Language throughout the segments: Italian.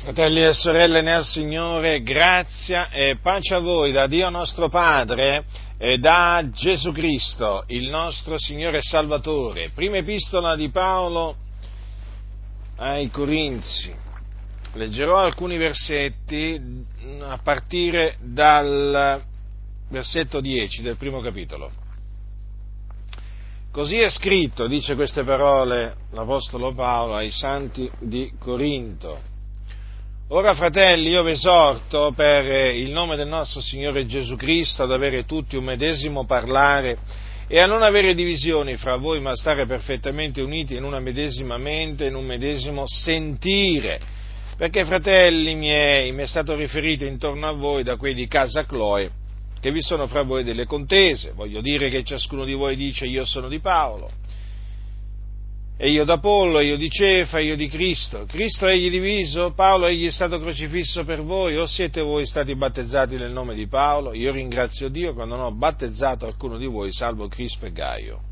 Fratelli e sorelle nel Signore, grazia e pace a voi da Dio nostro Padre e da Gesù Cristo, il nostro Signore e Salvatore. Prima epistola di Paolo ai Corinzi. Leggerò alcuni versetti a partire dal versetto 10 del primo capitolo. Così è scritto, dice queste parole l'Apostolo Paolo ai santi di Corinto. Ora, fratelli, io vi esorto per il nome del nostro Signore Gesù Cristo ad avere tutti un medesimo parlare e a non avere divisioni fra voi, ma a stare perfettamente uniti in una medesima mente, in un medesimo sentire. Perché, fratelli miei, mi è stato riferito intorno a voi da quelli di casa Chloe che vi sono fra voi delle contese. Voglio dire che ciascuno di voi dice io sono di Paolo, e io d'Apollo, io di Cefa, io di Cristo. Cristo egli diviso, Paolo egli è stato crocifisso per voi, o siete voi stati battezzati nel nome di Paolo? Io ringrazio Dio quando non ho battezzato alcuno di voi, salvo Crispo e Gaio.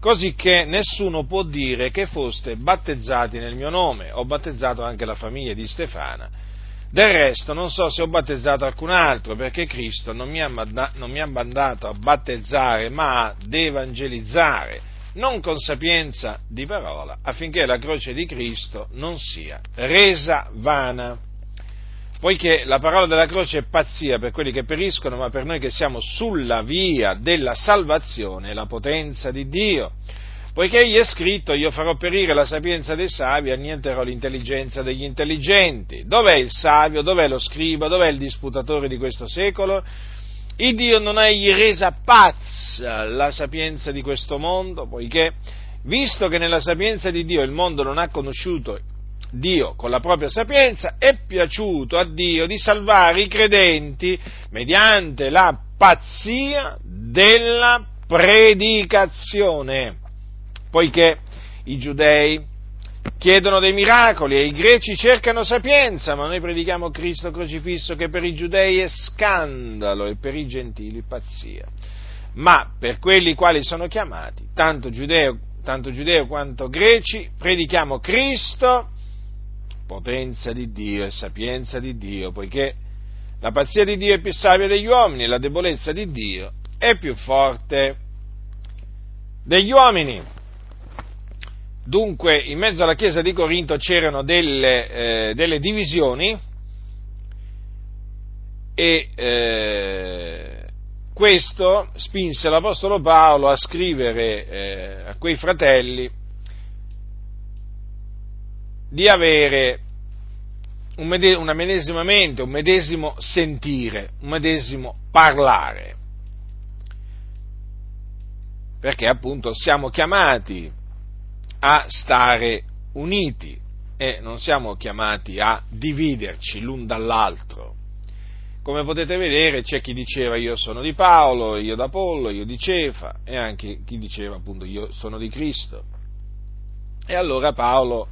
Così che nessuno può dire che foste battezzati nel mio nome, ho battezzato anche la famiglia di Stefana. Del resto non so se ho battezzato alcun altro, perché Cristo non mi ha mandato a battezzare, ma ad evangelizzare non con sapienza di parola, affinché la croce di Cristo non sia resa vana. Poiché la parola della croce è pazzia per quelli che periscono, ma per noi che siamo sulla via della salvazione è la potenza di Dio. Poiché gli è scritto, io farò perire la sapienza dei savi annienterò l'intelligenza degli intelligenti. Dov'è il savio? Dov'è lo scriba? Dov'è il disputatore di questo secolo? Il Dio non ha egli resa pazza la sapienza di questo mondo, poiché, visto che nella sapienza di Dio il mondo non ha conosciuto Dio con la propria sapienza, è piaciuto a Dio di salvare i credenti mediante la pazzia della predicazione, poiché i giudei chiedono dei miracoli e i greci cercano sapienza, ma noi predichiamo Cristo crocifisso che per i giudei è scandalo e per i gentili pazzia. Ma per quelli quali sono chiamati, tanto giudeo, tanto giudeo quanto greci, predichiamo Cristo, potenza di Dio e sapienza di Dio, poiché la pazzia di Dio è più savia degli uomini e la debolezza di Dio è più forte degli uomini. Dunque, in mezzo alla chiesa di Corinto c'erano delle, eh, delle divisioni e eh, questo spinse l'Apostolo Paolo a scrivere eh, a quei fratelli di avere un mede- una medesima mente, un medesimo sentire, un medesimo parlare. Perché appunto siamo chiamati a stare uniti e non siamo chiamati a dividerci l'un dall'altro. Come potete vedere c'è chi diceva io sono di Paolo, io d'Apollo, io di Cefa e anche chi diceva appunto io sono di Cristo. E allora Paolo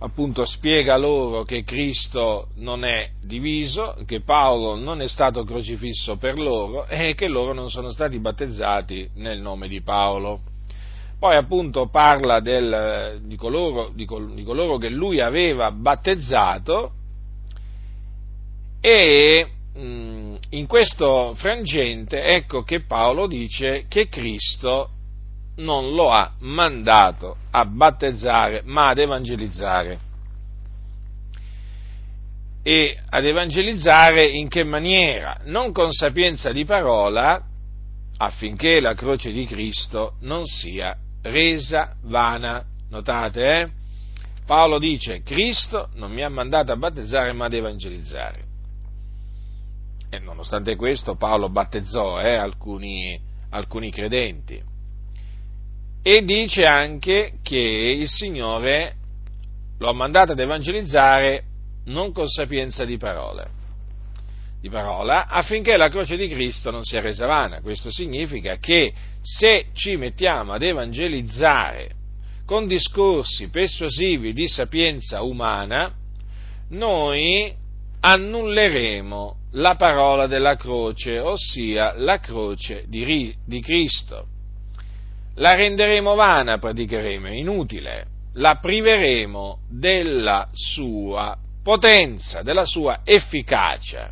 appunto spiega loro che Cristo non è diviso, che Paolo non è stato crocifisso per loro e che loro non sono stati battezzati nel nome di Paolo. Poi appunto parla del, di, coloro, di, di coloro che lui aveva battezzato e mh, in questo frangente ecco che Paolo dice che Cristo non lo ha mandato a battezzare ma ad evangelizzare. E ad evangelizzare in che maniera? Non con sapienza di parola, affinché la croce di Cristo non sia resa vana. Notate, eh? Paolo dice, Cristo non mi ha mandato a battezzare ma ad evangelizzare. E nonostante questo Paolo battezzò eh, alcuni, alcuni credenti. E dice anche che il Signore lo ha mandato ad evangelizzare non con sapienza di parole, di parola, affinché la croce di Cristo non sia resa vana. Questo significa che se ci mettiamo ad evangelizzare con discorsi persuasivi di sapienza umana, noi annulleremo la parola della croce, ossia la croce di, di Cristo. La renderemo vana, praticheremo, inutile, la priveremo della sua potenza, della sua efficacia.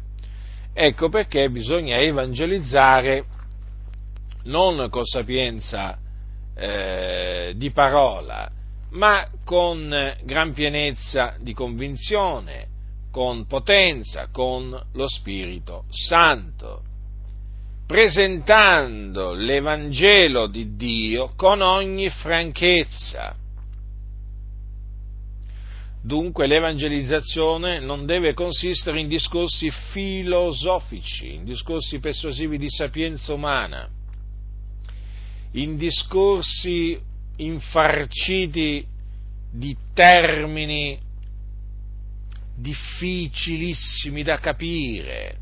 Ecco perché bisogna evangelizzare non con sapienza eh, di parola, ma con gran pienezza di convinzione, con potenza, con lo Spirito Santo, presentando l'Evangelo di Dio con ogni franchezza. Dunque l'evangelizzazione non deve consistere in discorsi filosofici, in discorsi persuasivi di sapienza umana, in discorsi infarciti di termini difficilissimi da capire,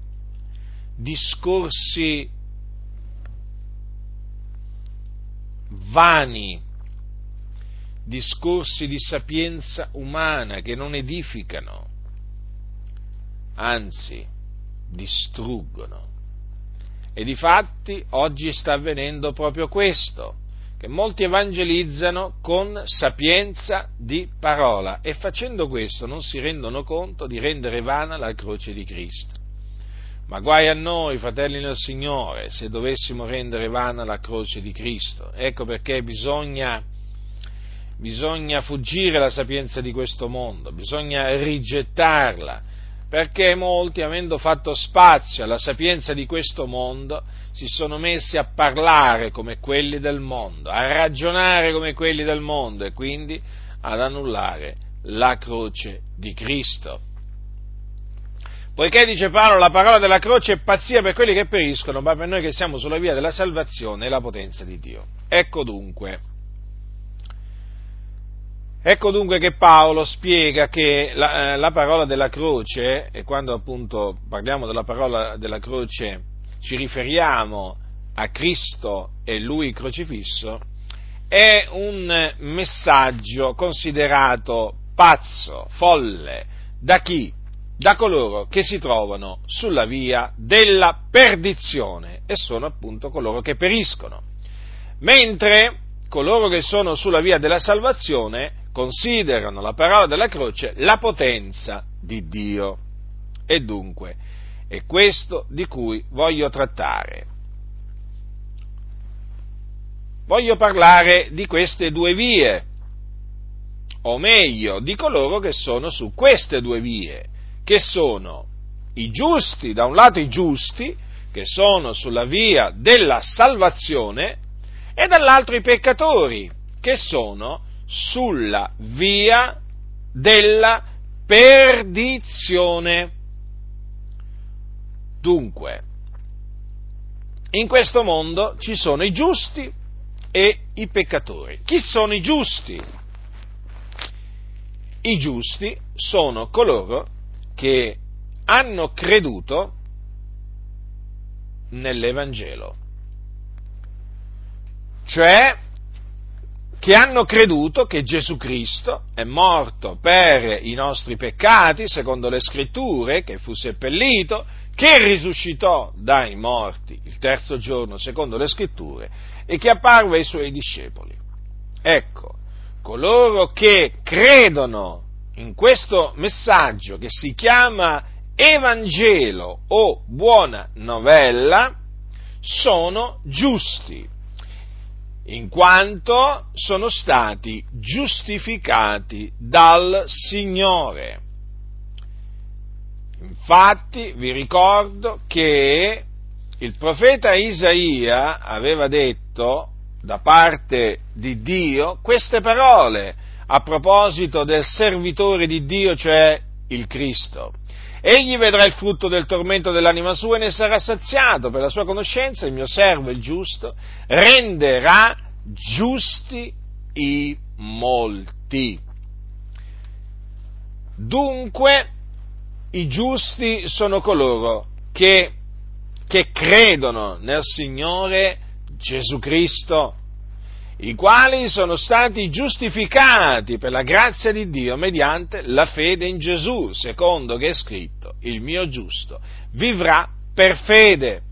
discorsi vani, discorsi di sapienza umana che non edificano, anzi distruggono. E difatti oggi sta avvenendo proprio questo, che molti evangelizzano con sapienza di parola e facendo questo non si rendono conto di rendere vana la croce di Cristo. Ma guai a noi, fratelli nel Signore, se dovessimo rendere vana la croce di Cristo. Ecco perché bisogna, bisogna fuggire la sapienza di questo mondo, bisogna rigettarla, perché molti, avendo fatto spazio alla sapienza di questo mondo, si sono messi a parlare come quelli del mondo, a ragionare come quelli del mondo e quindi ad annullare la croce di Cristo. Poiché dice Paolo, la parola della croce è pazzia per quelli che periscono, ma per noi che siamo sulla via della salvazione è la potenza di Dio. Ecco dunque, Ecco dunque che Paolo spiega che la, eh, la, parola della croce, e quando appunto parliamo della parola della croce ci riferiamo a Cristo e Lui crocifisso, è un messaggio considerato pazzo, folle, da chi? Da coloro che si trovano sulla via della perdizione e sono appunto coloro che periscono. Mentre coloro che sono sulla via della salvazione considerano la parola della croce la potenza di Dio. E dunque, è questo di cui voglio trattare. Voglio parlare di queste due vie, o meglio, di coloro che sono su queste due vie, che sono i giusti, da un lato i giusti, che sono sulla via della salvazione, e dall'altro i peccatori, che sono sulla via della perdizione. Dunque, in questo mondo ci sono i giusti e i peccatori. Chi sono i giusti? I giusti sono coloro che hanno creduto nell'Evangelo, cioè che hanno creduto che Gesù Cristo è morto per i nostri peccati, secondo le scritture, che fu seppellito, che risuscitò dai morti il terzo giorno, secondo le scritture, e che apparve ai suoi discepoli. Ecco, coloro che credono in questo messaggio che si chiama Evangelo o buona novella, sono giusti in quanto sono stati giustificati dal Signore. Infatti vi ricordo che il profeta Isaia aveva detto da parte di Dio queste parole a proposito del servitore di Dio, cioè il Cristo. Egli vedrà il frutto del tormento dell'anima sua e ne sarà saziato per la sua conoscenza, il mio servo, il giusto, renderà giusti i molti. Dunque, i giusti sono coloro che, che credono nel Signore Gesù Cristo i quali sono stati giustificati per la grazia di Dio mediante la fede in Gesù, secondo che è scritto, il mio giusto vivrà per fede.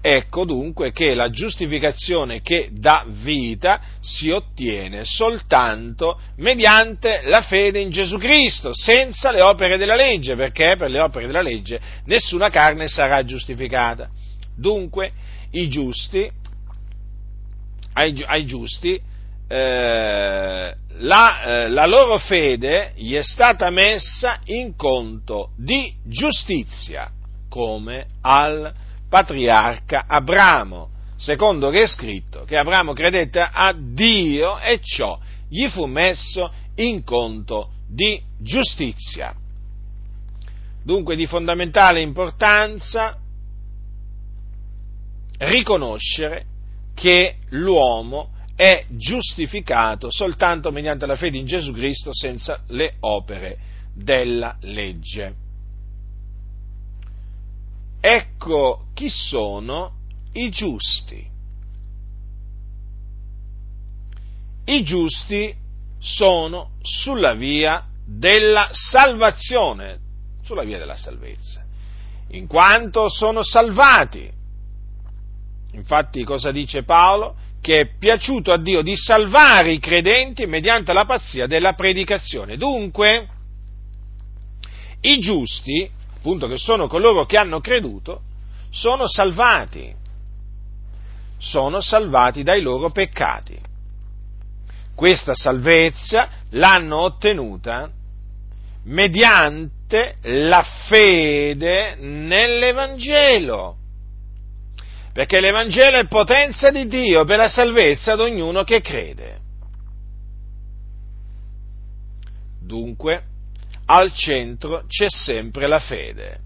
Ecco dunque che la giustificazione che dà vita si ottiene soltanto mediante la fede in Gesù Cristo, senza le opere della legge, perché per le opere della legge nessuna carne sarà giustificata. Dunque i giusti, ai, giusti eh, la, eh, la loro fede gli è stata messa in conto di giustizia, come al patriarca Abramo, secondo che è scritto che Abramo credette a Dio e ciò gli fu messo in conto di giustizia. Dunque di fondamentale importanza riconoscere che l'uomo è giustificato soltanto mediante la fede in Gesù Cristo senza le opere della legge. Ecco chi sono i giusti. I giusti sono sulla via della salvazione, sulla via della salvezza, in quanto sono salvati. Infatti cosa dice Paolo? Che è piaciuto a Dio di salvare i credenti mediante la pazzia della predicazione. Dunque, i giusti appunto che sono coloro che hanno creduto, sono salvati, sono salvati dai loro peccati. Questa salvezza l'hanno ottenuta mediante la fede nell'Evangelo. Perché l'Evangelo è potenza di Dio per la salvezza ad ognuno che crede. Dunque, al centro c'è sempre la fede.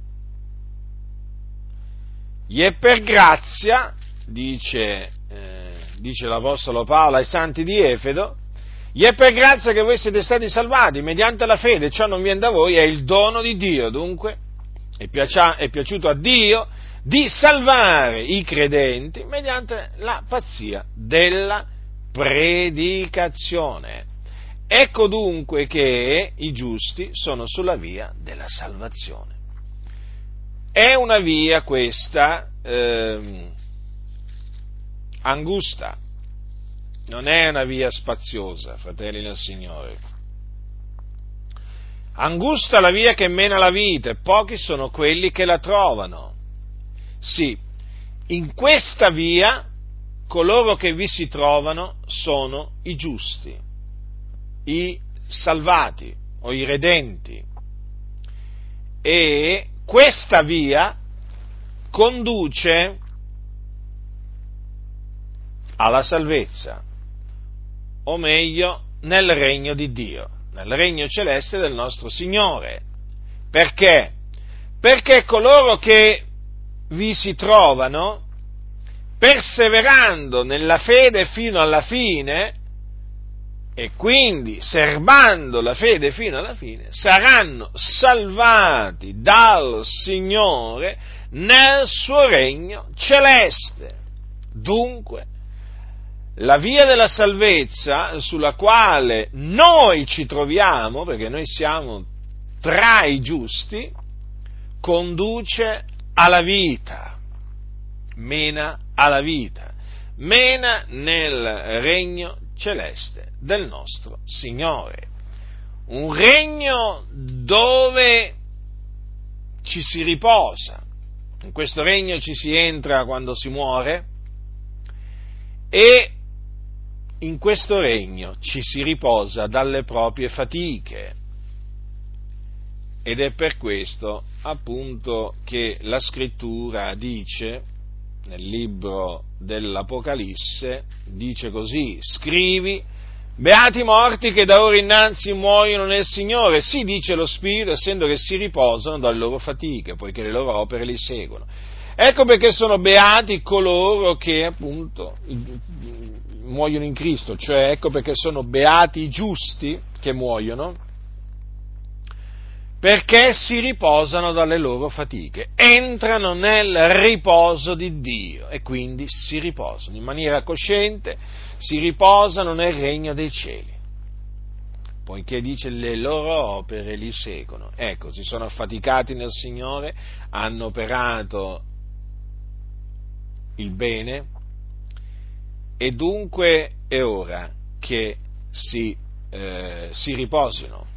Gli è per grazia, dice, eh, dice l'Apostolo Paolo ai santi di Efedo, gli è per grazia che voi siete stati salvati mediante la fede, ciò non viene da voi, è il dono di Dio, dunque è, piacia, è piaciuto a Dio di salvare i credenti mediante la pazzia della predicazione. Ecco dunque che i giusti sono sulla via della salvazione. È una via questa eh, angusta, non è una via spaziosa, fratelli del Signore. Angusta la via che mena la vita e pochi sono quelli che la trovano. Sì, in questa via coloro che vi si trovano sono i giusti i salvati o i redenti. E questa via conduce alla salvezza, o meglio nel regno di Dio, nel regno celeste del nostro Signore. Perché? Perché coloro che vi si trovano, perseverando nella fede fino alla fine, e quindi serbando la fede fino alla fine, saranno salvati dal Signore nel suo regno celeste. Dunque, la via della salvezza sulla quale noi ci troviamo, perché noi siamo tra i giusti, conduce alla vita, mena alla vita, mena nel regno celeste del nostro Signore. Un regno dove ci si riposa. In questo regno ci si entra quando si muore e in questo regno ci si riposa dalle proprie fatiche. Ed è per questo appunto che la scrittura dice nel libro dell'Apocalisse, dice così, scrivi, beati morti che da ora innanzi muoiono nel Signore, sì dice lo Spirito, essendo che si riposano dalle loro fatiche, poiché le loro opere li seguono. Ecco perché sono beati coloro che appunto muoiono in Cristo, cioè ecco perché sono beati i giusti che muoiono, perché si riposano dalle loro fatiche, entrano nel riposo di Dio e quindi si riposano in maniera cosciente, si riposano nel regno dei cieli, poiché dice le loro opere li seguono. Ecco, si sono affaticati nel Signore, hanno operato il bene e dunque è ora che si, eh, si riposino.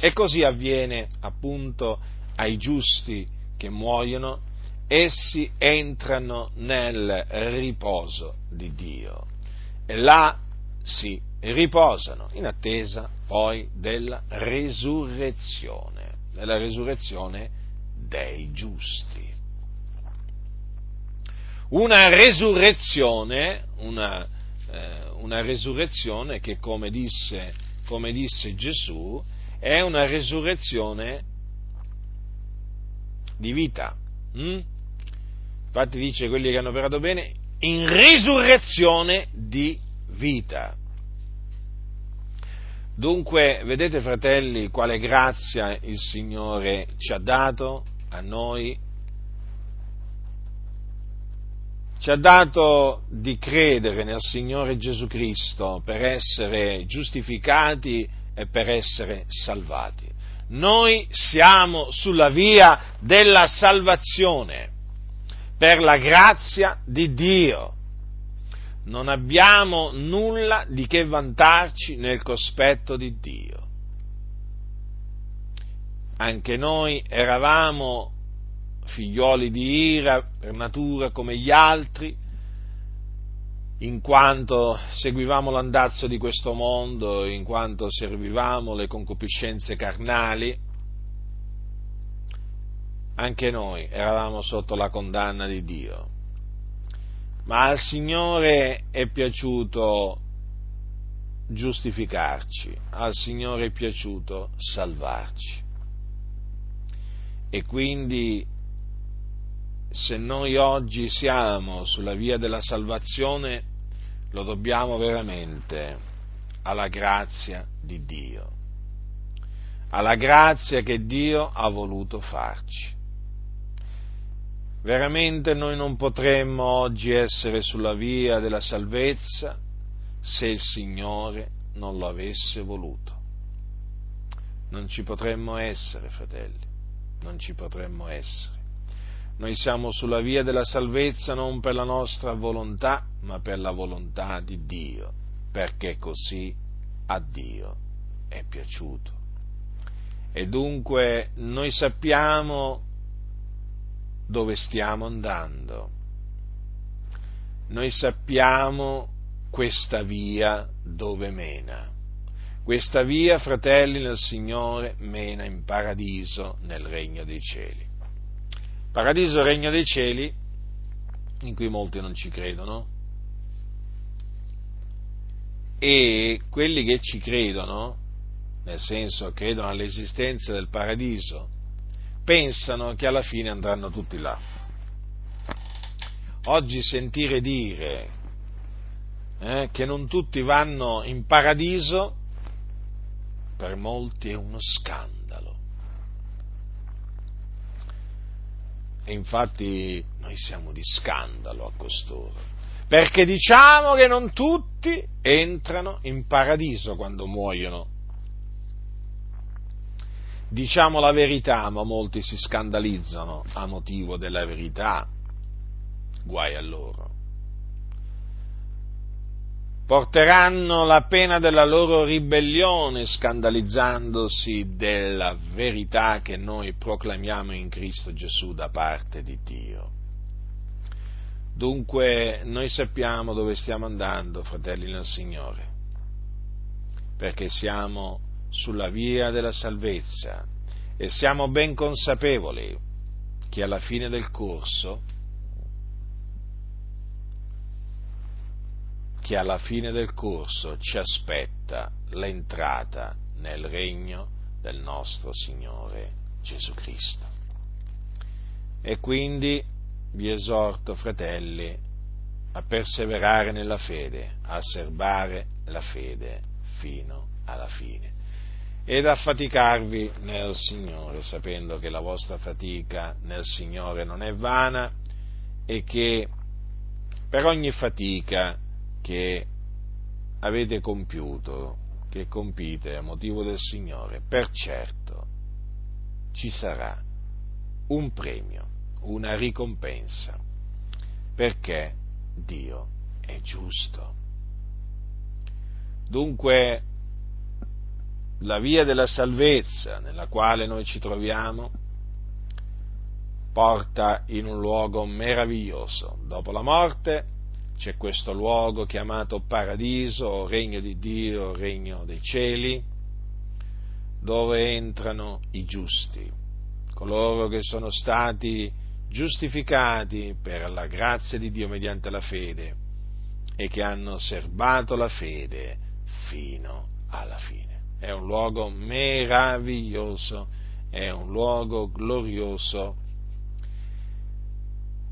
E così avviene appunto ai giusti che muoiono, essi entrano nel riposo di Dio e là si riposano in attesa poi della resurrezione, della resurrezione dei giusti. Una resurrezione, una, eh, una resurrezione che come disse, come disse Gesù, è una resurrezione di vita. Hm? Infatti dice quelli che hanno operato bene, in risurrezione di vita. Dunque, vedete fratelli, quale grazia il Signore ci ha dato a noi? Ci ha dato di credere nel Signore Gesù Cristo per essere giustificati per essere salvati. Noi siamo sulla via della salvazione per la grazia di Dio non abbiamo nulla di che vantarci nel cospetto di Dio. Anche noi eravamo figlioli di ira per natura come gli altri, in quanto seguivamo l'andazzo di questo mondo, in quanto servivamo le concupiscenze carnali, anche noi eravamo sotto la condanna di Dio ma al Signore è piaciuto giustificarci, al Signore è piaciuto salvarci. E quindi se noi oggi siamo sulla via della salvazione, lo dobbiamo veramente alla grazia di Dio, alla grazia che Dio ha voluto farci. Veramente noi non potremmo oggi essere sulla via della salvezza se il Signore non lo avesse voluto. Non ci potremmo essere, fratelli, non ci potremmo essere. Noi siamo sulla via della salvezza non per la nostra volontà, ma per la volontà di Dio, perché così a Dio è piaciuto. E dunque noi sappiamo dove stiamo andando. Noi sappiamo questa via dove mena. Questa via, fratelli nel Signore, mena in paradiso nel regno dei cieli. Paradiso, regno dei cieli, in cui molti non ci credono. E quelli che ci credono, nel senso credono all'esistenza del paradiso, pensano che alla fine andranno tutti là. Oggi sentire dire eh, che non tutti vanno in paradiso, per molti è uno scandalo. E infatti noi siamo di scandalo a costoro, perché diciamo che non tutti entrano in paradiso quando muoiono diciamo la verità, ma molti si scandalizzano a motivo della verità. Guai a loro. Porteranno la pena della loro ribellione scandalizzandosi della verità che noi proclamiamo in Cristo Gesù da parte di Dio. Dunque noi sappiamo dove stiamo andando, fratelli nel Signore, perché siamo sulla via della salvezza e siamo ben consapevoli che alla fine del corso che alla fine del corso ci aspetta l'entrata nel regno del nostro Signore Gesù Cristo. E quindi vi esorto, fratelli, a perseverare nella fede, a serbare la fede fino alla fine ed affaticarvi nel Signore, sapendo che la vostra fatica nel Signore non è vana e che per ogni fatica che avete compiuto, che compite a motivo del Signore, per certo ci sarà un premio, una ricompensa. perché Dio è giusto. Dunque, la via della salvezza nella quale noi ci troviamo porta in un luogo meraviglioso. Dopo la morte c'è questo luogo chiamato paradiso, regno di Dio, regno dei cieli, dove entrano i giusti, coloro che sono stati giustificati per la grazia di Dio mediante la fede e che hanno serbato la fede fino alla fine. È un luogo meraviglioso, è un luogo glorioso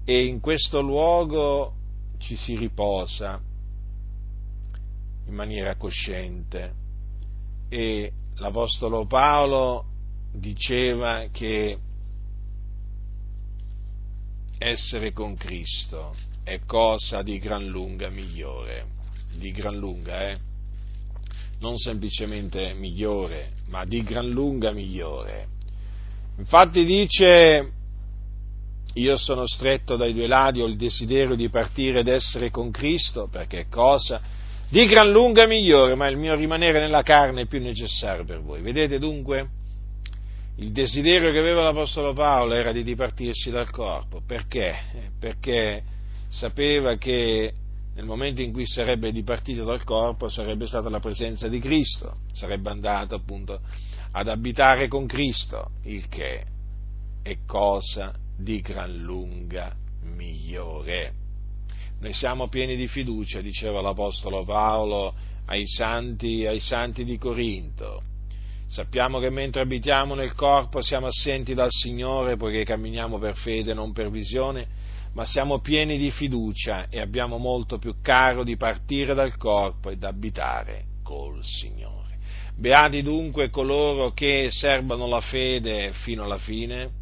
e in questo luogo ci si riposa in maniera cosciente e l'Apostolo Paolo diceva che essere con Cristo è cosa di gran lunga migliore, di gran lunga, eh? non semplicemente migliore, ma di gran lunga migliore. Infatti dice, io sono stretto dai due lati, ho il desiderio di partire ed essere con Cristo, perché è cosa di gran lunga migliore, ma il mio rimanere nella carne è più necessario per voi. Vedete dunque? Il desiderio che aveva l'Apostolo Paolo era di dipartirsi dal corpo. Perché? Perché sapeva che nel momento in cui sarebbe dipartito dal corpo sarebbe stata la presenza di Cristo, sarebbe andato appunto ad abitare con Cristo, il che è cosa di gran lunga migliore. Noi siamo pieni di fiducia, diceva l'Apostolo Paolo ai santi, ai santi di Corinto. Sappiamo che mentre abitiamo nel corpo siamo assenti dal Signore poiché camminiamo per fede, non per visione, ma siamo pieni di fiducia e abbiamo molto più caro di partire dal corpo ed abitare col Signore. Beati dunque coloro che serbano la fede fino alla fine,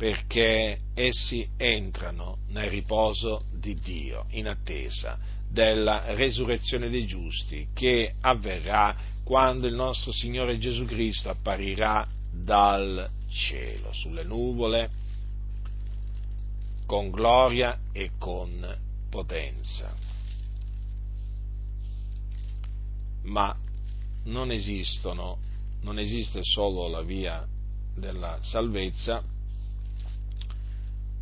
perché essi entrano nel riposo di Dio in attesa della resurrezione dei giusti che avverrà quando il nostro Signore Gesù Cristo apparirà dal cielo sulle nuvole con gloria e con potenza. Ma non esistono, non esiste solo la via della salvezza,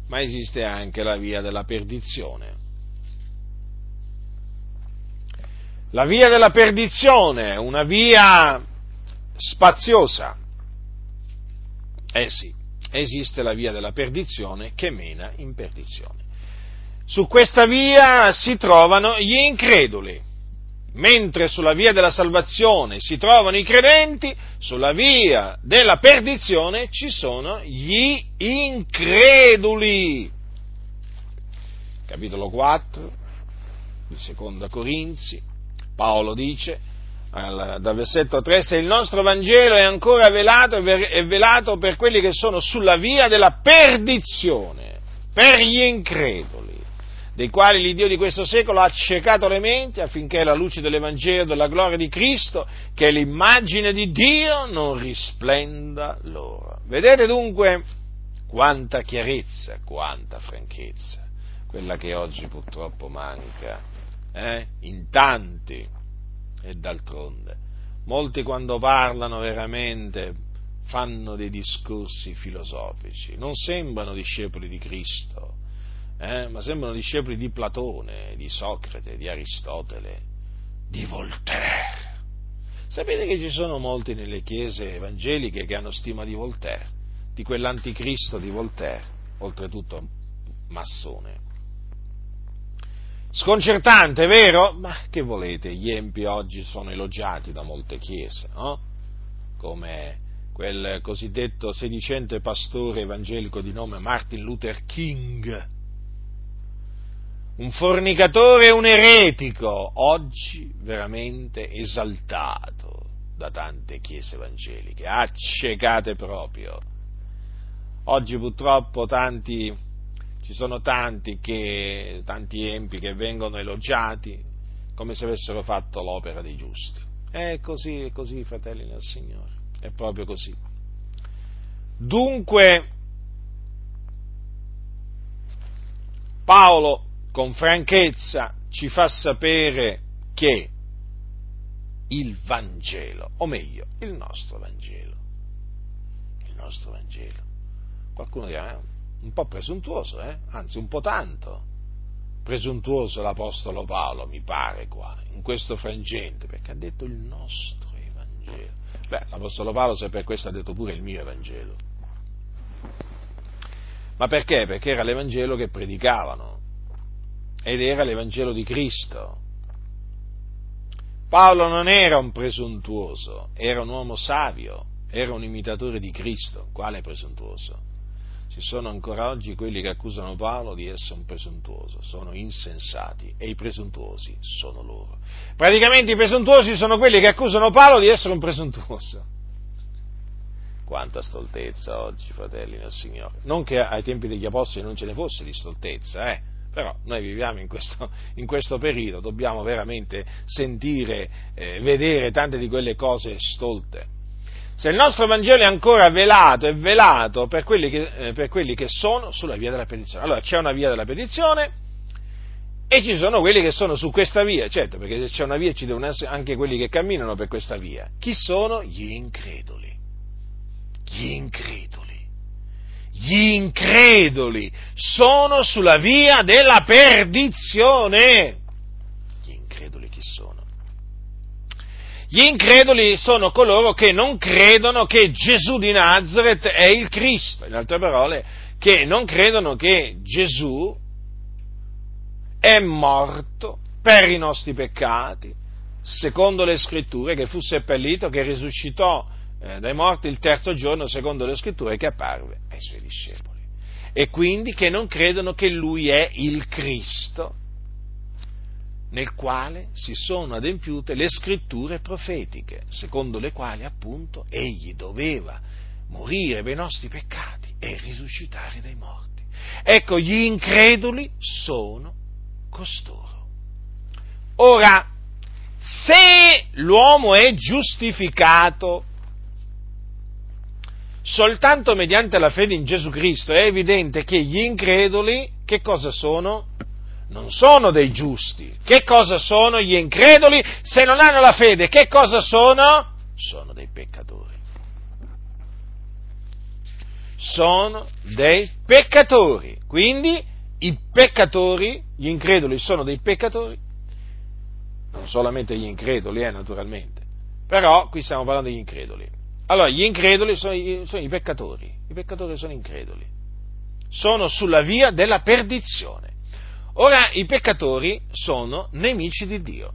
ma esiste anche la via della perdizione. La via della perdizione, una via spaziosa. Eh sì, esiste la via della perdizione che mena in perdizione. Su questa via si trovano gli increduli, mentre sulla via della salvazione si trovano i credenti, sulla via della perdizione ci sono gli increduli. Capitolo 4 di Seconda Corinzi, Paolo dice, dal versetto 3, se il nostro Vangelo è ancora velato, è velato per quelli che sono sulla via della perdizione, per gli increduli, dei quali l'Iddio di questo secolo ha accecato le menti affinché la luce dell'Evangelo della gloria di Cristo, che è l'immagine di Dio, non risplenda loro. Vedete dunque quanta chiarezza, quanta franchezza, quella che oggi purtroppo manca eh, in tanti e d'altronde, molti quando parlano veramente fanno dei discorsi filosofici, non sembrano discepoli di Cristo, eh, ma sembrano discepoli di Platone, di Socrate, di Aristotele, di Voltaire. Sapete che ci sono molti nelle chiese evangeliche che hanno stima di Voltaire, di quell'anticristo di Voltaire, oltretutto massone. Sconcertante, vero? Ma che volete? Gli empi oggi sono elogiati da molte chiese, no? Come quel cosiddetto sedicente pastore evangelico di nome Martin Luther King, un fornicatore e un eretico, oggi veramente esaltato da tante chiese evangeliche, accecate proprio. Oggi purtroppo tanti ci sono tanti, che, tanti empi che vengono elogiati come se avessero fatto l'opera dei giusti. È così, è così, fratelli del Signore, è proprio così. Dunque, Paolo con franchezza ci fa sapere che il Vangelo, o meglio, il nostro Vangelo, il nostro Vangelo, qualcuno dirà, eh, un po' presuntuoso, eh? anzi un po' tanto presuntuoso l'Apostolo Paolo, mi pare qua, in questo frangente, perché ha detto il nostro Evangelo. Beh, l'Apostolo Paolo se per questo ha detto pure il mio Evangelo. Ma perché? Perché era l'Evangelo che predicavano ed era l'Evangelo di Cristo. Paolo non era un presuntuoso, era un uomo savio, era un imitatore di Cristo. Quale presuntuoso? Ci sono ancora oggi quelli che accusano Paolo di essere un presuntuoso, sono insensati e i presuntuosi sono loro. Praticamente i presuntuosi sono quelli che accusano Paolo di essere un presuntuoso. Quanta stoltezza oggi, fratelli del Signore. Non che ai tempi degli Apostoli non ce ne fosse di stoltezza, eh? Però noi viviamo in questo, in questo periodo, dobbiamo veramente sentire, eh, vedere tante di quelle cose stolte. Se il nostro Vangelo è ancora velato, è velato per quelli, che, eh, per quelli che sono sulla via della petizione. Allora c'è una via della petizione e ci sono quelli che sono su questa via, certo, perché se c'è una via ci devono essere anche quelli che camminano per questa via. Chi sono? Gli increduli. Gli increduli gli increduli sono sulla via della perdizione. Gli increduli chi sono? Gli increduli sono coloro che non credono che Gesù di Nazareth è il Cristo, in altre parole, che non credono che Gesù è morto per i nostri peccati, secondo le scritture, che fu seppellito, che risuscitò eh, dai morti il terzo giorno, secondo le scritture, che apparve ai suoi discepoli. E quindi che non credono che lui è il Cristo, nel quale si sono adempiute le scritture profetiche, secondo le quali appunto egli doveva morire per i nostri peccati e risuscitare dai morti. Ecco, gli increduli sono costoro. Ora, se l'uomo è giustificato soltanto mediante la fede in Gesù Cristo, è evidente che gli increduli che cosa sono? Non sono dei giusti. Che cosa sono gli increduli se non hanno la fede? Che cosa sono? Sono dei peccatori. Sono dei peccatori. Quindi i peccatori, gli increduli sono dei peccatori, non solamente gli increduli, eh, naturalmente, però qui stiamo parlando degli increduli. Allora, gli increduli sono sono i peccatori, i peccatori sono increduli, sono sulla via della perdizione. Ora, i peccatori sono nemici di Dio.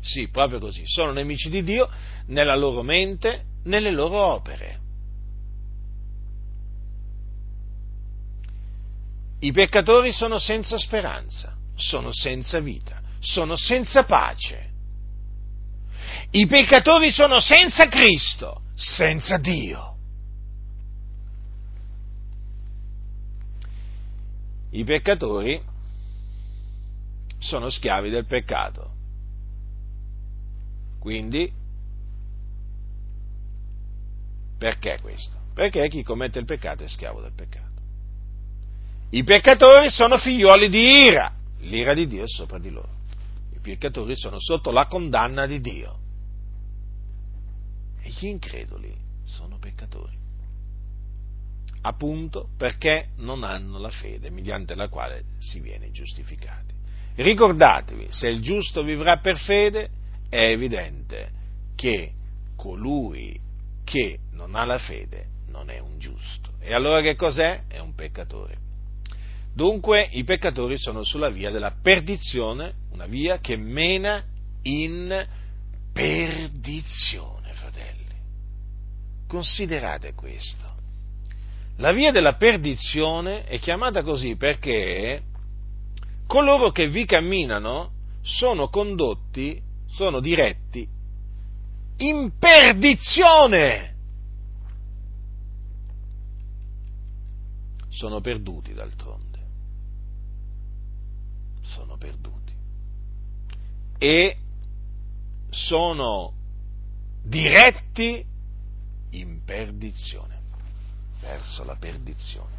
Sì, proprio così, sono nemici di Dio nella loro mente, nelle loro opere. I peccatori sono senza speranza, sono senza vita, sono senza pace i peccatori sono senza Cristo, senza Dio. I peccatori sono schiavi del peccato. Quindi, perché questo? Perché chi commette il peccato è schiavo del peccato. I peccatori sono figlioli di ira, l'ira di Dio è sopra di loro. I peccatori sono sotto la condanna di Dio e gli increduli sono peccatori. Appunto perché non hanno la fede mediante la quale si viene giustificati. Ricordatevi, se il giusto vivrà per fede, è evidente che colui che non ha la fede non è un giusto. E allora che cos'è? È un peccatore. Dunque i peccatori sono sulla via della perdizione, una via che mena in perdizione. Considerate questo. La via della perdizione è chiamata così perché coloro che vi camminano sono condotti, sono diretti in perdizione. Sono perduti d'altronde. Sono perduti. E sono diretti in perdizione, verso la perdizione.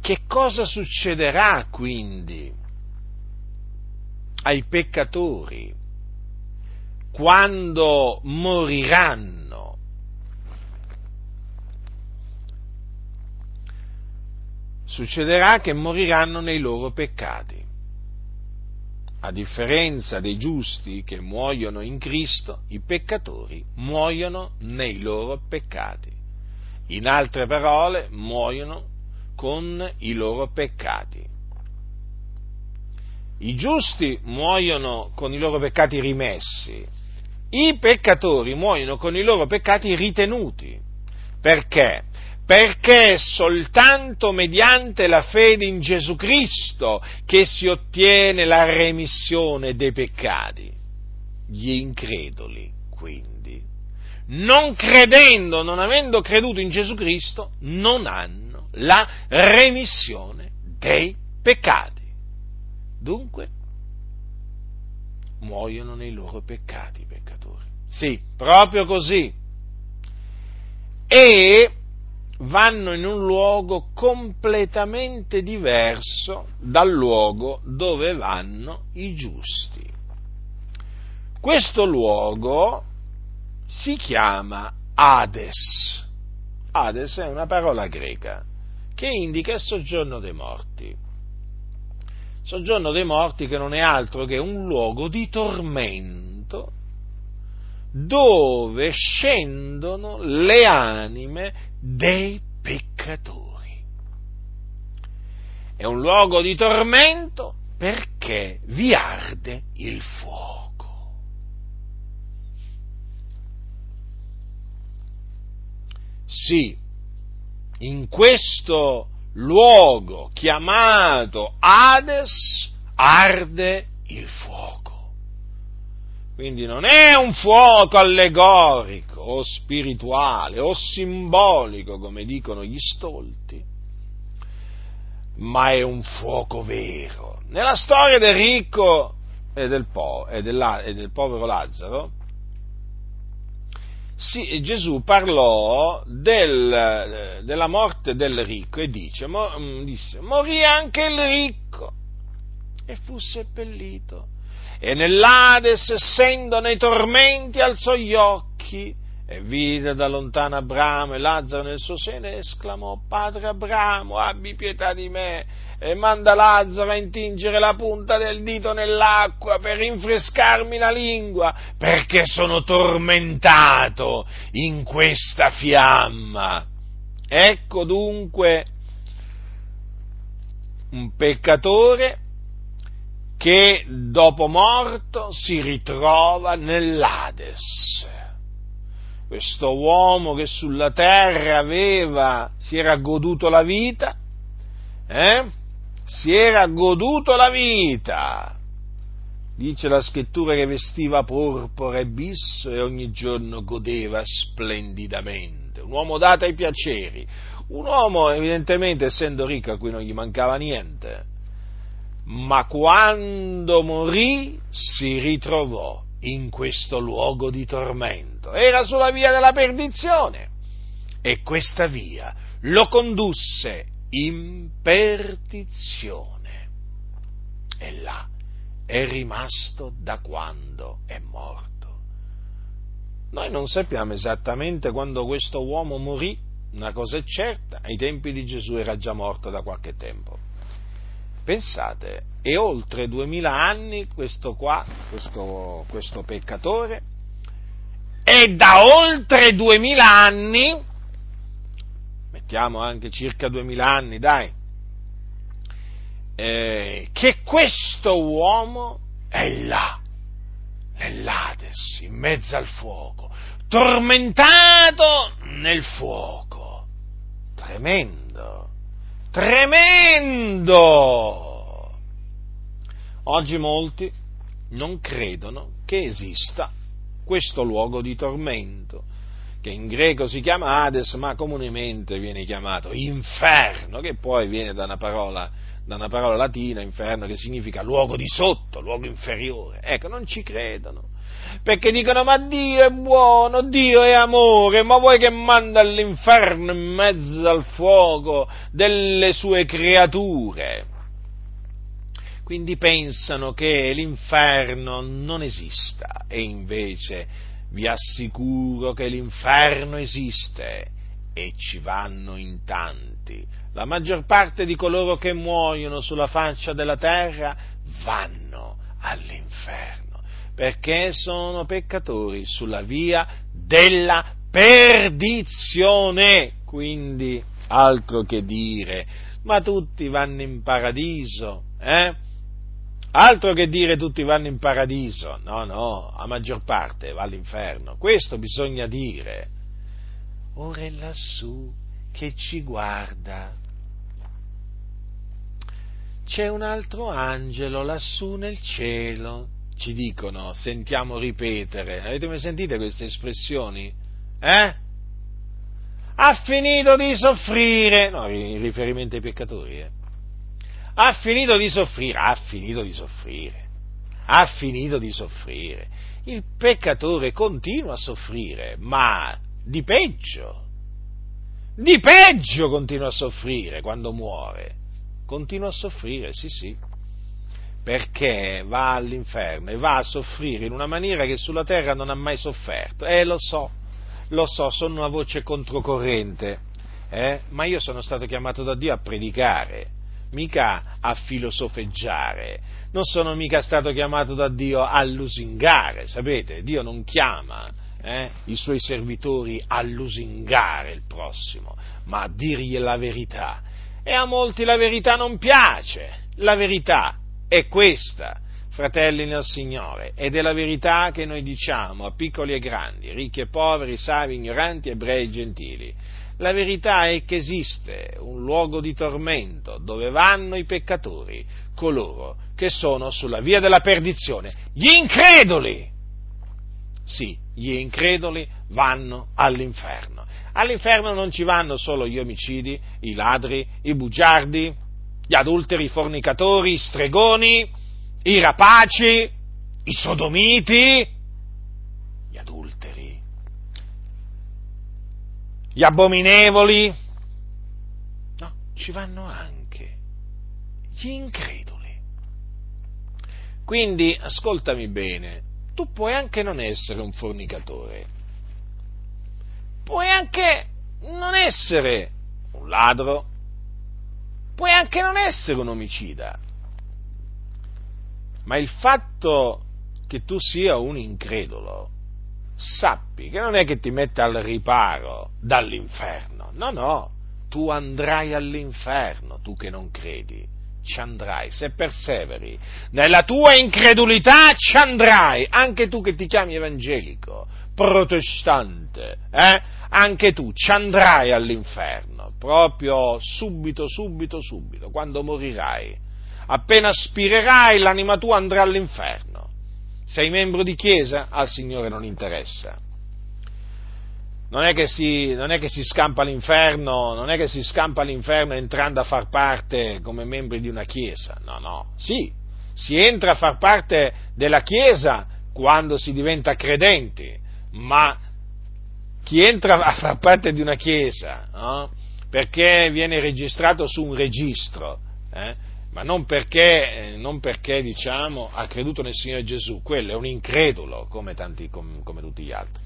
Che cosa succederà quindi ai peccatori quando moriranno? Succederà che moriranno nei loro peccati. A differenza dei giusti che muoiono in Cristo, i peccatori muoiono nei loro peccati. In altre parole, muoiono con i loro peccati. I giusti muoiono con i loro peccati rimessi, i peccatori muoiono con i loro peccati ritenuti. Perché? Perché è soltanto mediante la fede in Gesù Cristo che si ottiene la remissione dei peccati. Gli increduli, quindi, non credendo, non avendo creduto in Gesù Cristo, non hanno la remissione dei peccati. Dunque, muoiono nei loro peccati i peccatori. Sì, proprio così. E vanno in un luogo completamente diverso dal luogo dove vanno i giusti. Questo luogo si chiama Hades. Hades è una parola greca che indica il soggiorno dei morti. Soggiorno dei morti che non è altro che un luogo di tormento dove scendono le anime dei peccatori. È un luogo di tormento perché vi arde il fuoco. Sì, in questo luogo chiamato Hades arde il fuoco. Quindi non è un fuoco allegorico o spirituale o simbolico, come dicono gli stolti, ma è un fuoco vero. Nella storia del ricco e del, po- e della- e del povero Lazzaro, sì, Gesù parlò del, della morte del ricco e dice, mo, mm, disse, morì anche il ricco e fu seppellito. E nell'Ades, essendo nei tormenti, alzò gli occhi e vide da lontano Abramo e Lazzaro nel suo seno e esclamò, Padre Abramo, abbi pietà di me e manda Lazzaro a intingere la punta del dito nell'acqua per rinfrescarmi la lingua, perché sono tormentato in questa fiamma. Ecco dunque un peccatore che dopo morto si ritrova nell'Ades. Questo uomo che sulla terra aveva, si era goduto la vita, eh? si era goduto la vita. Dice la scrittura che vestiva porpora e bisso e ogni giorno godeva splendidamente. Un uomo dato ai piaceri, un uomo evidentemente essendo ricco a cui non gli mancava niente. Ma quando morì si ritrovò in questo luogo di tormento. Era sulla via della perdizione e questa via lo condusse in perdizione. E là è rimasto da quando è morto. Noi non sappiamo esattamente quando questo uomo morì, una cosa è certa, ai tempi di Gesù era già morto da qualche tempo. Pensate, è oltre duemila anni questo qua, questo, questo peccatore, e da oltre duemila anni mettiamo anche circa duemila anni, dai, eh, che questo uomo è là, nell'Ades, in mezzo al fuoco, tormentato nel fuoco. Tremendo, tremendo. Oggi molti non credono che esista questo luogo di tormento, che in greco si chiama Hades, ma comunemente viene chiamato inferno, che poi viene da una parola, da una parola latina, inferno, che significa luogo di sotto, luogo inferiore. Ecco, non ci credono. Perché dicono ma Dio è buono, Dio è amore, ma vuoi che manda all'inferno in mezzo al fuoco delle sue creature? Quindi pensano che l'inferno non esista e invece vi assicuro che l'inferno esiste e ci vanno in tanti. La maggior parte di coloro che muoiono sulla faccia della terra vanno all'inferno perché sono peccatori sulla via della perdizione. Quindi, altro che dire, ma tutti vanno in paradiso, eh? Altro che dire tutti vanno in paradiso, no, no, la maggior parte va all'inferno. Questo bisogna dire. Ora è lassù che ci guarda. C'è un altro angelo lassù nel cielo ci dicono, sentiamo ripetere. Avete mai sentite queste espressioni? Eh? Ha finito di soffrire, no, in riferimento ai peccatori, eh? Ha finito di soffrire, ha finito di soffrire, ha finito di soffrire. Il peccatore continua a soffrire, ma di peggio, di peggio continua a soffrire quando muore. Continua a soffrire, sì, sì perché va all'inferno e va a soffrire in una maniera che sulla terra non ha mai sofferto. Eh, lo so, lo so, sono una voce controcorrente, eh? ma io sono stato chiamato da Dio a predicare, mica a filosofeggiare, non sono mica stato chiamato da Dio a lusingare, sapete? Dio non chiama eh, i suoi servitori a lusingare il prossimo, ma a dirgli la verità. E a molti la verità non piace, la verità è questa, fratelli nel Signore, ed è la verità che noi diciamo a piccoli e grandi, ricchi e poveri, savi, ignoranti, ebrei e gentili. La verità è che esiste un luogo di tormento dove vanno i peccatori, coloro che sono sulla via della perdizione, gli increduli. Sì, gli increduli vanno all'inferno. All'inferno non ci vanno solo gli omicidi, i ladri, i bugiardi, gli adulteri, i fornicatori, i stregoni, i rapaci, i sodomiti, gli adulteri, gli abominevoli, no, ci vanno anche gli increduli. Quindi, ascoltami bene, tu puoi anche non essere un fornicatore, puoi anche non essere un ladro, puoi anche non essere un omicida, ma il fatto che tu sia un incredulo, sappi che non è che ti metta al riparo dall'inferno, no, no, tu andrai all'inferno, tu che non credi, ci andrai, se perseveri nella tua incredulità ci andrai, anche tu che ti chiami evangelico, protestante, eh? anche tu ci andrai all'inferno, proprio subito, subito, subito, quando morirai. Appena aspirerai, l'anima tua andrà all'inferno. Sei membro di chiesa? Al Signore non interessa. Non è, si, non è, che si, scampa l'inferno, non è che si scampa l'inferno entrando a far parte come membri di una chiesa, no, no, sì, si entra a far parte della chiesa quando si diventa credenti, ma chi entra a far parte di una chiesa no? perché viene registrato su un registro, eh? ma non perché, eh, non perché diciamo, ha creduto nel Signore Gesù, quello è un incredulo come, tanti, come, come tutti gli altri.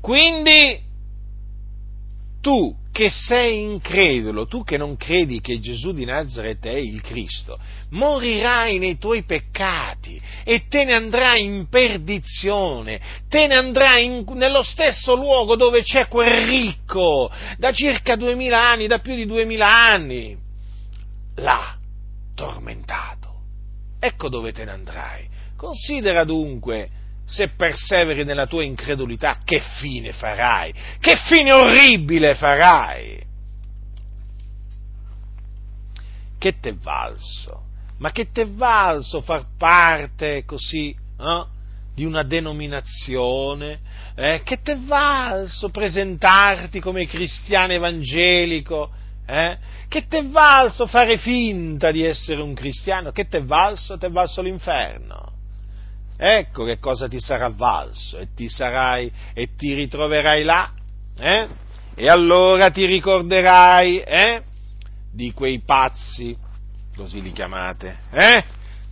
Quindi tu che sei incredulo, tu che non credi che Gesù di Nazareth è il Cristo, morirai nei tuoi peccati e te ne andrai in perdizione, te ne andrai in, nello stesso luogo dove c'è quel ricco da circa duemila anni, da più di duemila anni, là, tormentato. Ecco dove te ne andrai. Considera dunque se perseveri nella tua incredulità, che fine farai? Che fine orribile farai? Che t'è valso? Ma che t'è valso far parte così eh, di una denominazione? Eh? Che t'è valso presentarti come cristiano evangelico? Eh? Che t'è valso fare finta di essere un cristiano? Che t'è valso? T'è valso l'inferno ecco che cosa ti sarà valso e ti, sarai, e ti ritroverai là, eh? e allora ti ricorderai eh? di quei pazzi, così li chiamate, eh?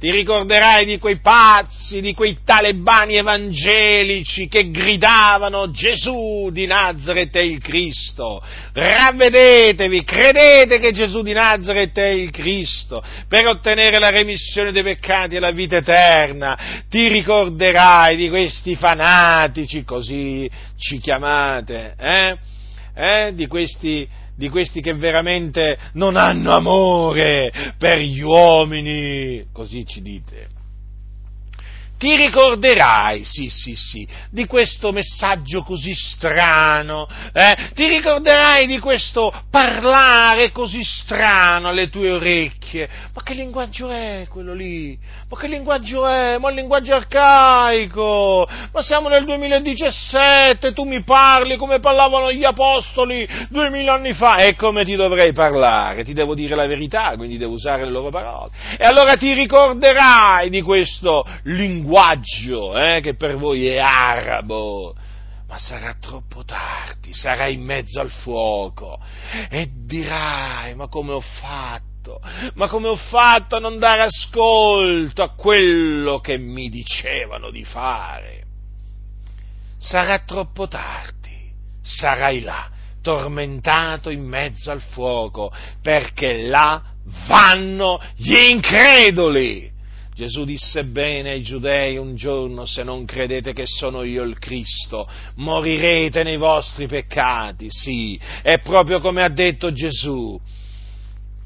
Ti ricorderai di quei pazzi, di quei talebani evangelici che gridavano Gesù di Nazareth è il Cristo. Ravvedetevi, credete che Gesù di Nazareth è il Cristo per ottenere la remissione dei peccati e la vita eterna. Ti ricorderai di questi fanatici, così ci chiamate, eh? Eh? Di questi di questi che veramente non hanno amore per gli uomini, così ci dite ti ricorderai, sì, sì, sì, di questo messaggio così strano, eh? ti ricorderai di questo parlare così strano alle tue orecchie. Ma che linguaggio è quello lì? Ma che linguaggio è? Ma il linguaggio arcaico! Ma siamo nel 2017, tu mi parli come parlavano gli apostoli duemila anni fa, e come ti dovrei parlare? Ti devo dire la verità, quindi devo usare le loro parole. E allora ti ricorderai di questo linguaggio linguaggio eh, che per voi è arabo, ma sarà troppo tardi, sarai in mezzo al fuoco e dirai, ma come ho fatto? Ma come ho fatto a non dare ascolto a quello che mi dicevano di fare? Sarà troppo tardi, sarai là, tormentato in mezzo al fuoco, perché là vanno gli increduli Gesù disse bene ai giudei un giorno, se non credete che sono io il Cristo, morirete nei vostri peccati, sì, è proprio come ha detto Gesù.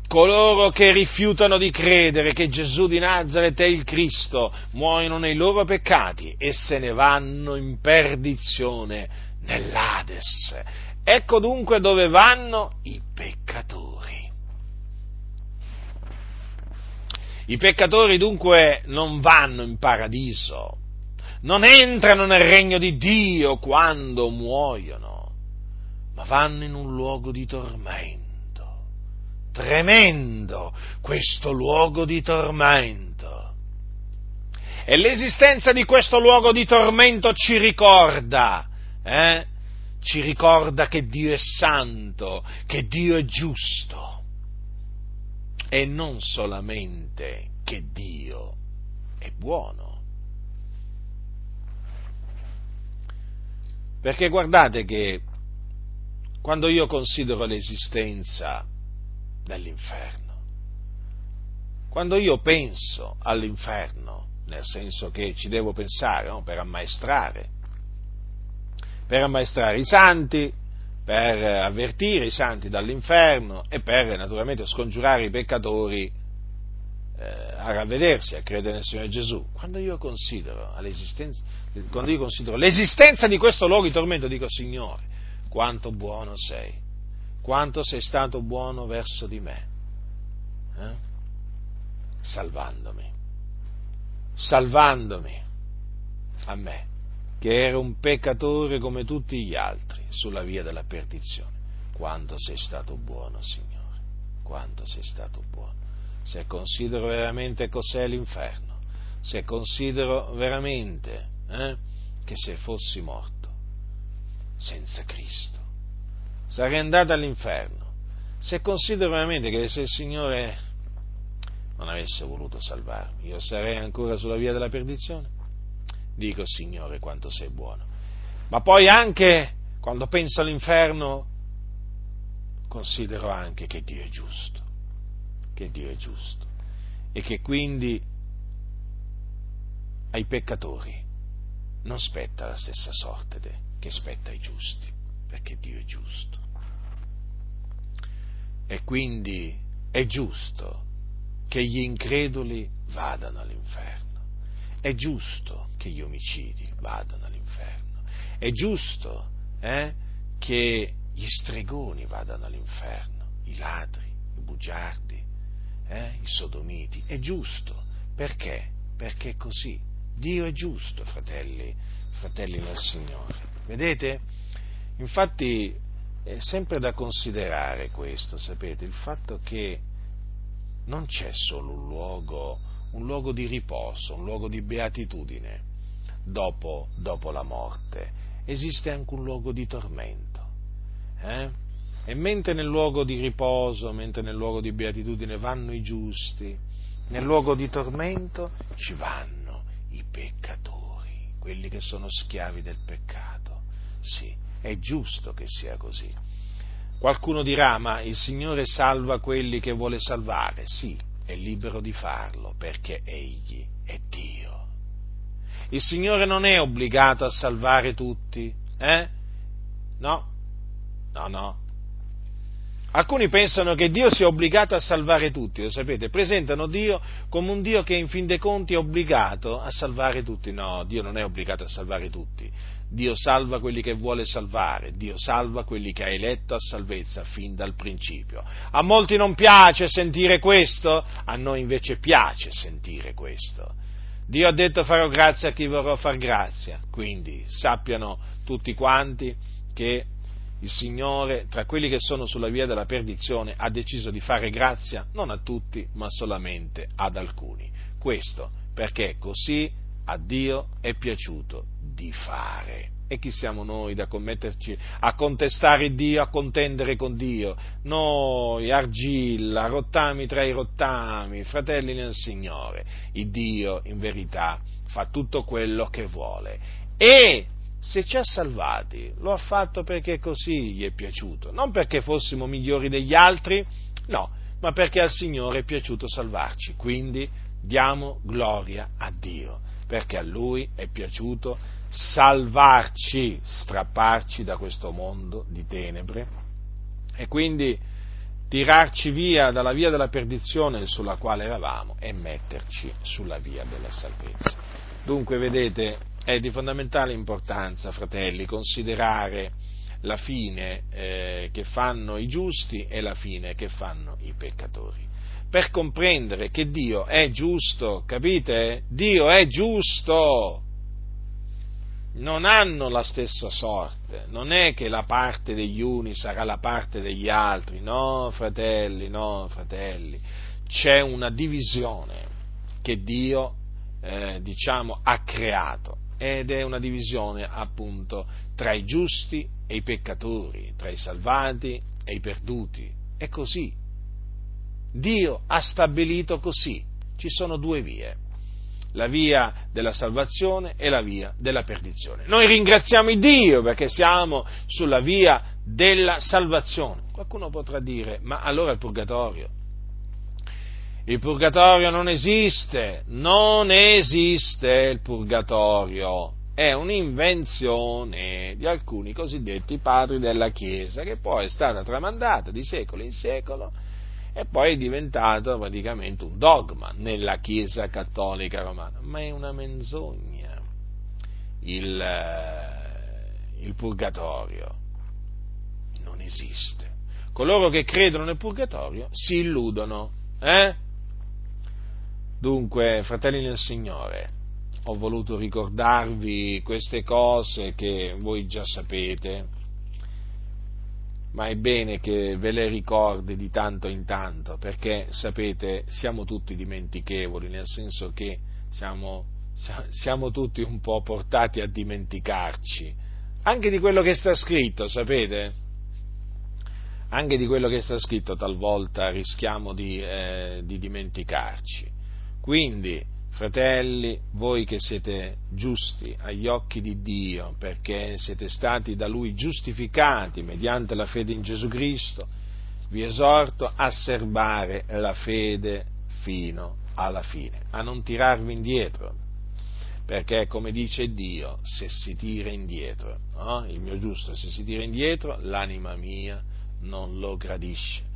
Coloro che rifiutano di credere che Gesù di Nazareth è il Cristo muoiono nei loro peccati e se ne vanno in perdizione nell'Ades. Ecco dunque dove vanno i peccatori. I peccatori dunque non vanno in paradiso, non entrano nel regno di Dio quando muoiono, ma vanno in un luogo di tormento. Tremendo questo luogo di tormento. E l'esistenza di questo luogo di tormento ci ricorda, eh? ci ricorda che Dio è santo, che Dio è giusto e non solamente che Dio è buono. Perché guardate che quando io considero l'esistenza dell'inferno, quando io penso all'inferno, nel senso che ci devo pensare no? per ammaestrare, per ammaestrare i santi, per avvertire i santi dall'inferno e per naturalmente scongiurare i peccatori eh, a ravvedersi, a credere nel Signore Gesù. Quando io, quando io considero l'esistenza di questo luogo di tormento, dico Signore, quanto buono sei, quanto sei stato buono verso di me, eh? salvandomi, salvandomi a me, che ero un peccatore come tutti gli altri sulla via della perdizione. Quanto sei stato buono, Signore, quanto sei stato buono. Se considero veramente cos'è l'inferno, se considero veramente eh, che se fossi morto senza Cristo sarei andato all'inferno, se considero veramente che se il Signore non avesse voluto salvarmi, io sarei ancora sulla via della perdizione, dico Signore quanto sei buono. Ma poi anche quando penso all'inferno, considero anche che Dio è giusto, che Dio è giusto e che quindi ai peccatori non spetta la stessa sorte che spetta ai giusti, perché Dio è giusto. E quindi è giusto che gli increduli vadano all'inferno, è giusto che gli omicidi vadano all'inferno, è giusto eh, che gli stregoni vadano all'inferno, i ladri, i bugiardi, eh, i sodomiti. È giusto. Perché? Perché è così. Dio è giusto, fratelli, fratelli nel Signore. Vedete? Infatti è sempre da considerare questo, sapete, il fatto che non c'è solo un luogo, un luogo di riposo, un luogo di beatitudine dopo, dopo la morte, esiste anche un luogo di tormento. Eh? E mentre nel luogo di riposo, mentre nel luogo di beatitudine vanno i giusti, nel luogo di tormento ci vanno i peccatori, quelli che sono schiavi del peccato. Sì, è giusto che sia così. Qualcuno dirà, ma il Signore salva quelli che vuole salvare. Sì, è libero di farlo perché Egli è Dio. Il Signore non è obbligato a salvare tutti, eh? No, no, no. Alcuni pensano che Dio sia obbligato a salvare tutti, lo sapete, presentano Dio come un Dio che in fin dei conti è obbligato a salvare tutti. No, Dio non è obbligato a salvare tutti. Dio salva quelli che vuole salvare, Dio salva quelli che ha eletto a salvezza fin dal principio. A molti non piace sentire questo, a noi invece piace sentire questo. Dio ha detto farò grazia a chi vorrò far grazia, quindi sappiano tutti quanti che il Signore, tra quelli che sono sulla via della perdizione, ha deciso di fare grazia non a tutti, ma solamente ad alcuni. Questo perché così a Dio è piaciuto di fare. E chi siamo noi da commetterci a contestare Dio, a contendere con Dio? Noi, argilla, rottami tra i rottami, fratelli nel Signore. Il Dio, in verità, fa tutto quello che vuole. E se ci ha salvati, lo ha fatto perché così gli è piaciuto, non perché fossimo migliori degli altri, no, ma perché al Signore è piaciuto salvarci. Quindi diamo gloria a Dio, perché a Lui è piaciuto salvarci, strapparci da questo mondo di tenebre e quindi tirarci via dalla via della perdizione sulla quale eravamo e metterci sulla via della salvezza. Dunque, vedete, è di fondamentale importanza, fratelli, considerare la fine eh, che fanno i giusti e la fine che fanno i peccatori. Per comprendere che Dio è giusto, capite? Dio è giusto! Non hanno la stessa sorte, non è che la parte degli uni sarà la parte degli altri, no fratelli, no fratelli, c'è una divisione che Dio eh, diciamo ha creato. Ed è una divisione appunto tra i giusti e i peccatori, tra i salvati e i perduti, è così. Dio ha stabilito così, ci sono due vie la via della salvazione e la via della perdizione. Noi ringraziamo Dio perché siamo sulla via della salvazione. Qualcuno potrà dire, ma allora il purgatorio? Il purgatorio non esiste, non esiste il purgatorio, è un'invenzione di alcuni cosiddetti padri della Chiesa che poi è stata tramandata di secolo in secolo e poi è diventato praticamente un dogma nella Chiesa cattolica romana, ma è una menzogna il, eh, il purgatorio, non esiste. Coloro che credono nel purgatorio si illudono. Eh? Dunque, fratelli nel Signore, ho voluto ricordarvi queste cose che voi già sapete, ma è bene che ve le ricordi di tanto in tanto, perché sapete, siamo tutti dimentichevoli, nel senso che siamo, siamo tutti un po' portati a dimenticarci, anche di quello che sta scritto, sapete? Anche di quello che sta scritto talvolta rischiamo di, eh, di dimenticarci. Quindi, Fratelli, voi che siete giusti agli occhi di Dio, perché siete stati da Lui giustificati mediante la fede in Gesù Cristo, vi esorto a serbare la fede fino alla fine, a non tirarvi indietro, perché come dice Dio, se si tira indietro, no? il mio giusto, se si tira indietro, l'anima mia non lo gradisce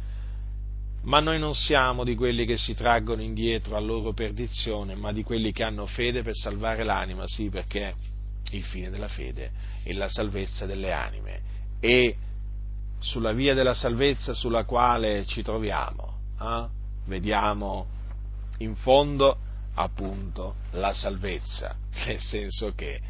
ma noi non siamo di quelli che si traggono indietro a loro perdizione, ma di quelli che hanno fede per salvare l'anima, sì, perché il fine della fede è la salvezza delle anime. E sulla via della salvezza sulla quale ci troviamo, eh, vediamo in fondo appunto la salvezza, nel senso che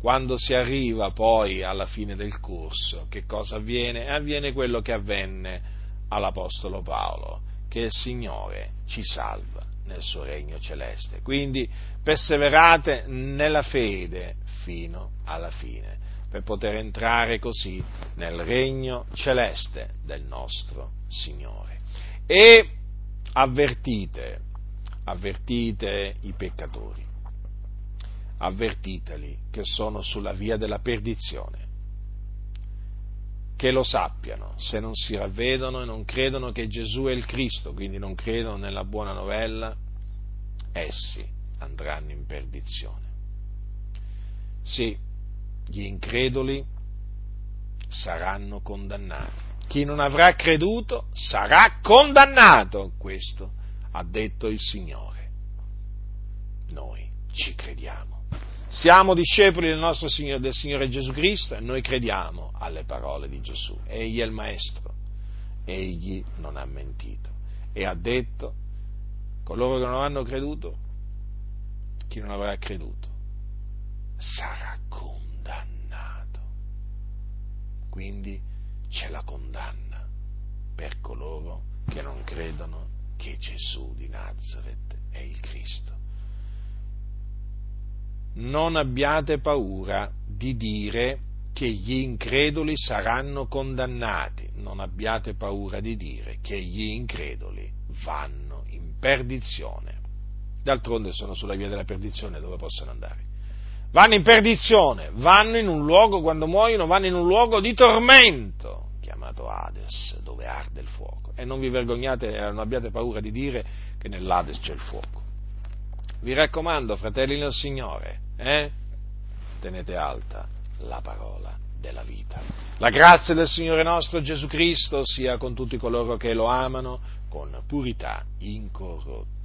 quando si arriva poi alla fine del corso, che cosa avviene? Avviene quello che avvenne all'Apostolo Paolo, che il Signore ci salva nel suo regno celeste. Quindi perseverate nella fede fino alla fine, per poter entrare così nel regno celeste del nostro Signore. E avvertite, avvertite i peccatori, avvertiteli che sono sulla via della perdizione che lo sappiano, se non si ravvedono e non credono che Gesù è il Cristo, quindi non credono nella buona novella, essi andranno in perdizione. Sì, gli increduli saranno condannati. Chi non avrà creduto sarà condannato. Questo ha detto il Signore. Noi ci crediamo. Siamo discepoli del nostro Signore, del Signore Gesù Cristo e noi crediamo alle parole di Gesù. Egli è il Maestro, egli non ha mentito e ha detto, coloro che non hanno creduto, chi non avrà creduto, sarà condannato. Quindi c'è la condanna per coloro che non credono che Gesù di Nazareth è il Cristo non abbiate paura di dire che gli increduli saranno condannati, non abbiate paura di dire che gli increduli vanno in perdizione. D'altronde sono sulla via della perdizione dove possono andare. Vanno in perdizione, vanno in un luogo, quando muoiono, vanno in un luogo di tormento, chiamato Hades, dove arde il fuoco. E non vi vergognate, non abbiate paura di dire che nell'Hades c'è il fuoco vi raccomando, fratelli del Signore, eh? tenete alta la parola della vita. La grazia del Signore nostro Gesù Cristo sia con tutti coloro che lo amano con purità incorrotta.